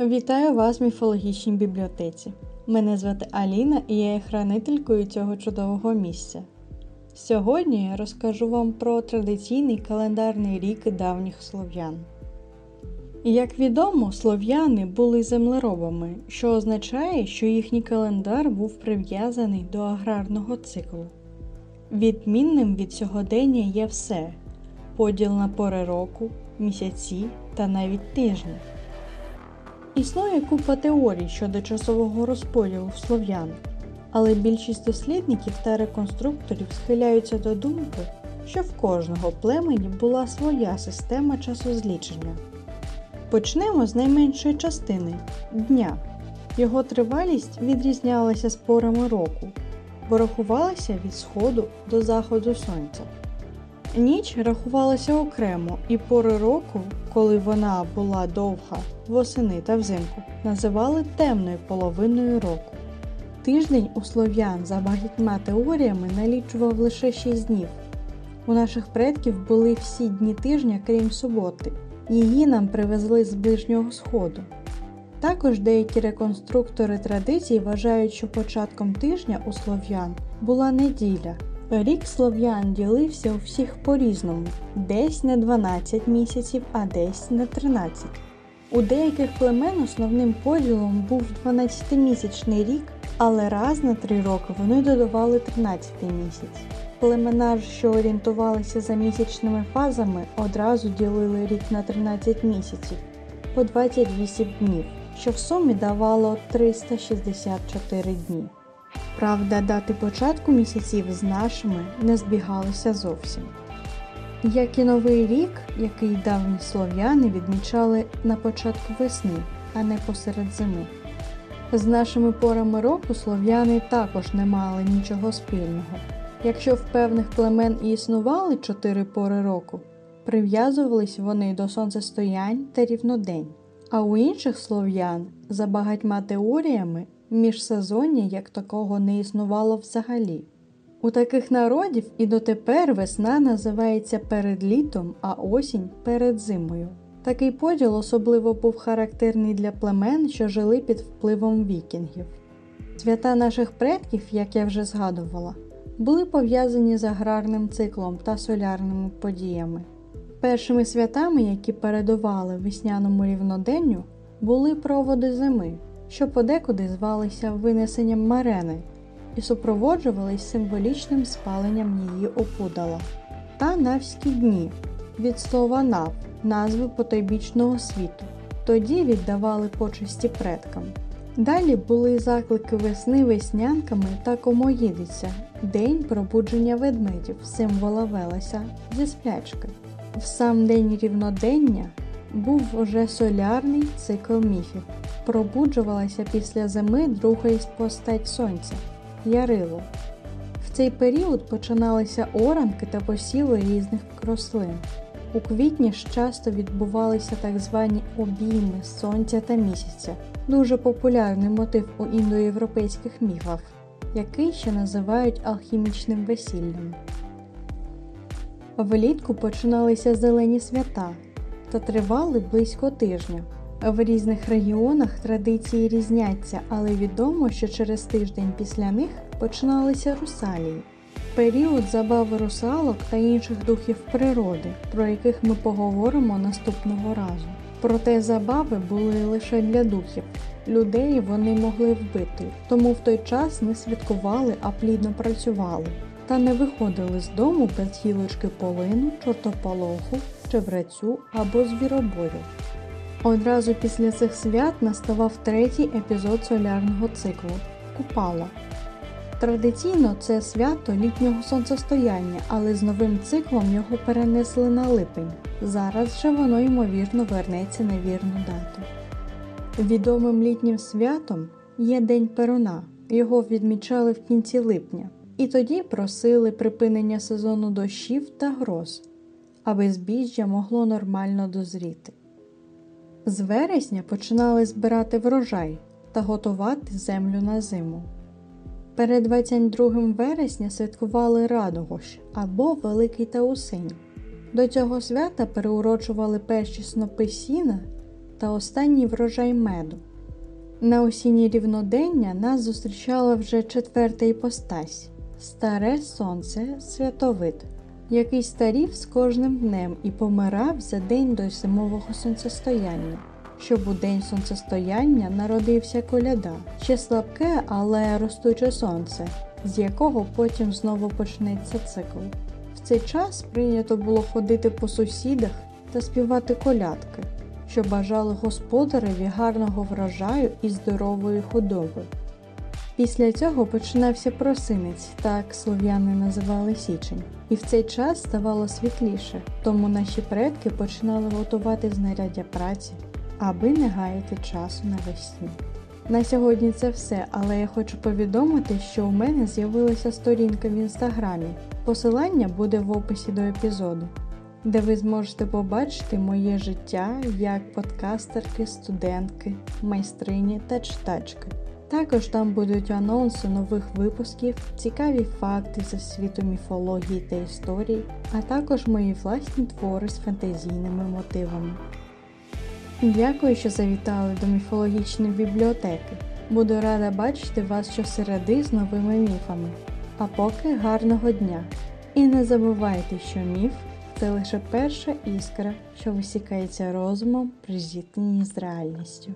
Вітаю вас в міфологічній бібліотеці. Мене звати Аліна і я є хранителькою цього чудового місця. Сьогодні я розкажу вам про традиційний календарний рік давніх слов'ян. Як відомо, слов'яни були землеробами, що означає, що їхній календар був прив'язаний до аграрного циклу. Відмінним від сьогодення є все поділ на пори року, місяці та навіть тижні. Існує купа теорій щодо часового розподілу слов'ян, але більшість дослідників та реконструкторів схиляються до думки, що в кожного племені була своя система часозлічення. Почнемо з найменшої частини дня. Його тривалість відрізнялася з порами року, бо рахувалася від сходу до заходу сонця. Ніч рахувалася окремо, і пори року, коли вона була довга, восени та взимку, називали темною половиною року. Тиждень у слов'ян за багатьма теоріями налічував лише 6 днів. У наших предків були всі дні тижня, крім суботи. Її нам привезли з Ближнього Сходу. Також деякі реконструктори традицій вважають, що початком тижня у слов'ян була неділя. Рік слов'ян ділився у всіх по-різному, десь на 12 місяців, а десь на 13. У деяких племен основним поділом був 12-місячний рік, але раз на 3 роки вони додавали 13 місяць. Племена, що орієнтувалися за місячними фазами, одразу ділили рік на 13 місяців по 28 днів, що в сумі давало 364 дні. Правда, дати початку місяців з нашими не збігалися зовсім. Як і Новий рік, який давні слов'яни відмічали на початку весни, а не посеред зими. З нашими порами року слов'яни також не мали нічого спільного. Якщо в певних племен і існували чотири пори року, прив'язувались вони до сонцестоянь та рівнодень, а у інших слов'ян, за багатьма теоріями, міжсезоння як такого не існувало взагалі. У таких народів і дотепер весна називається перед літом, а осінь перед зимою. Такий поділ особливо був характерний для племен, що жили під впливом вікінгів. Свята наших предків, як я вже згадувала, були пов'язані з аграрним циклом та солярними подіями. Першими святами, які передували весняному рівноденню, були проводи зими, що подекуди звалися винесенням марени і супроводжувались символічним спаленням її опудала, та навські дні від слова нав, назви потойбічного світу. Тоді віддавали почесті предкам. Далі були заклики весни веснянками та комоїдиця, день пробудження ведмедів, символа Велеся зі сплячки. В сам день рівнодення був уже солярний цикл міфів. Пробуджувалася після зими друга із постать сонця ярило. В цей період починалися оранки та посіви різних рослин. У квітні ж часто відбувалися так звані обійми сонця та місяця, дуже популярний мотив у індоєвропейських міфах, який ще називають алхімічним весіллям. Влітку починалися зелені свята та тривали близько тижня. В різних регіонах традиції різняться, але відомо, що через тиждень після них починалися русалії період забави русалок та інших духів природи, про яких ми поговоримо наступного разу. Проте забави були лише для духів. Людей вони могли вбити, тому в той час не святкували, а плідно працювали, та не виходили з дому без гілочки полину, чортополоху, чеврецю або звіробою. Одразу після цих свят наставав третій епізод солярного циклу купала. Традиційно це свято літнього сонцестояння, але з новим циклом його перенесли на липень. Зараз же воно ймовірно вернеться на вірну дату. Відомим літнім святом є День Перуна. Його відмічали в кінці липня, і тоді просили припинення сезону дощів та гроз, аби збіжжя могло нормально дозріти. З вересня починали збирати врожай та готувати землю на зиму. Перед 22 вересня святкували Радогощ або Великий Таусинь. До цього свята переурочували перші снопи сіна та останній врожай меду. На осінні рівнодення нас зустрічала вже четверта іпостась старе сонце святовид, який старів з кожним днем і помирав за день до зимового сонцестояння. Щоб у день сонцестояння народився коляда, ще слабке, але ростуче сонце, з якого потім знову почнеться цикл. В цей час прийнято було ходити по сусідах та співати колядки, що бажали господареві гарного врожаю і здорової худоби. Після цього починався просинець, так слов'яни називали січень, і в цей час ставало світліше, тому наші предки починали готувати знаряддя праці, аби не гаяти часу навесні. На сьогодні це все, але я хочу повідомити, що у мене з'явилася сторінка в інстаграмі. Посилання буде в описі до епізоду, де ви зможете побачити моє життя як подкастерки, студентки, майстрині та читачки. Також там будуть анонси нових випусків, цікаві факти зі світу міфології та історії, а також мої власні твори з фантазійними мотивами. Дякую, що завітали до міфологічної бібліотеки. Буду рада бачити вас щосереди з новими міфами. А поки гарного дня! І не забувайте, що міф це лише перша іскра, що висікається розумом при зіткненні з реальністю.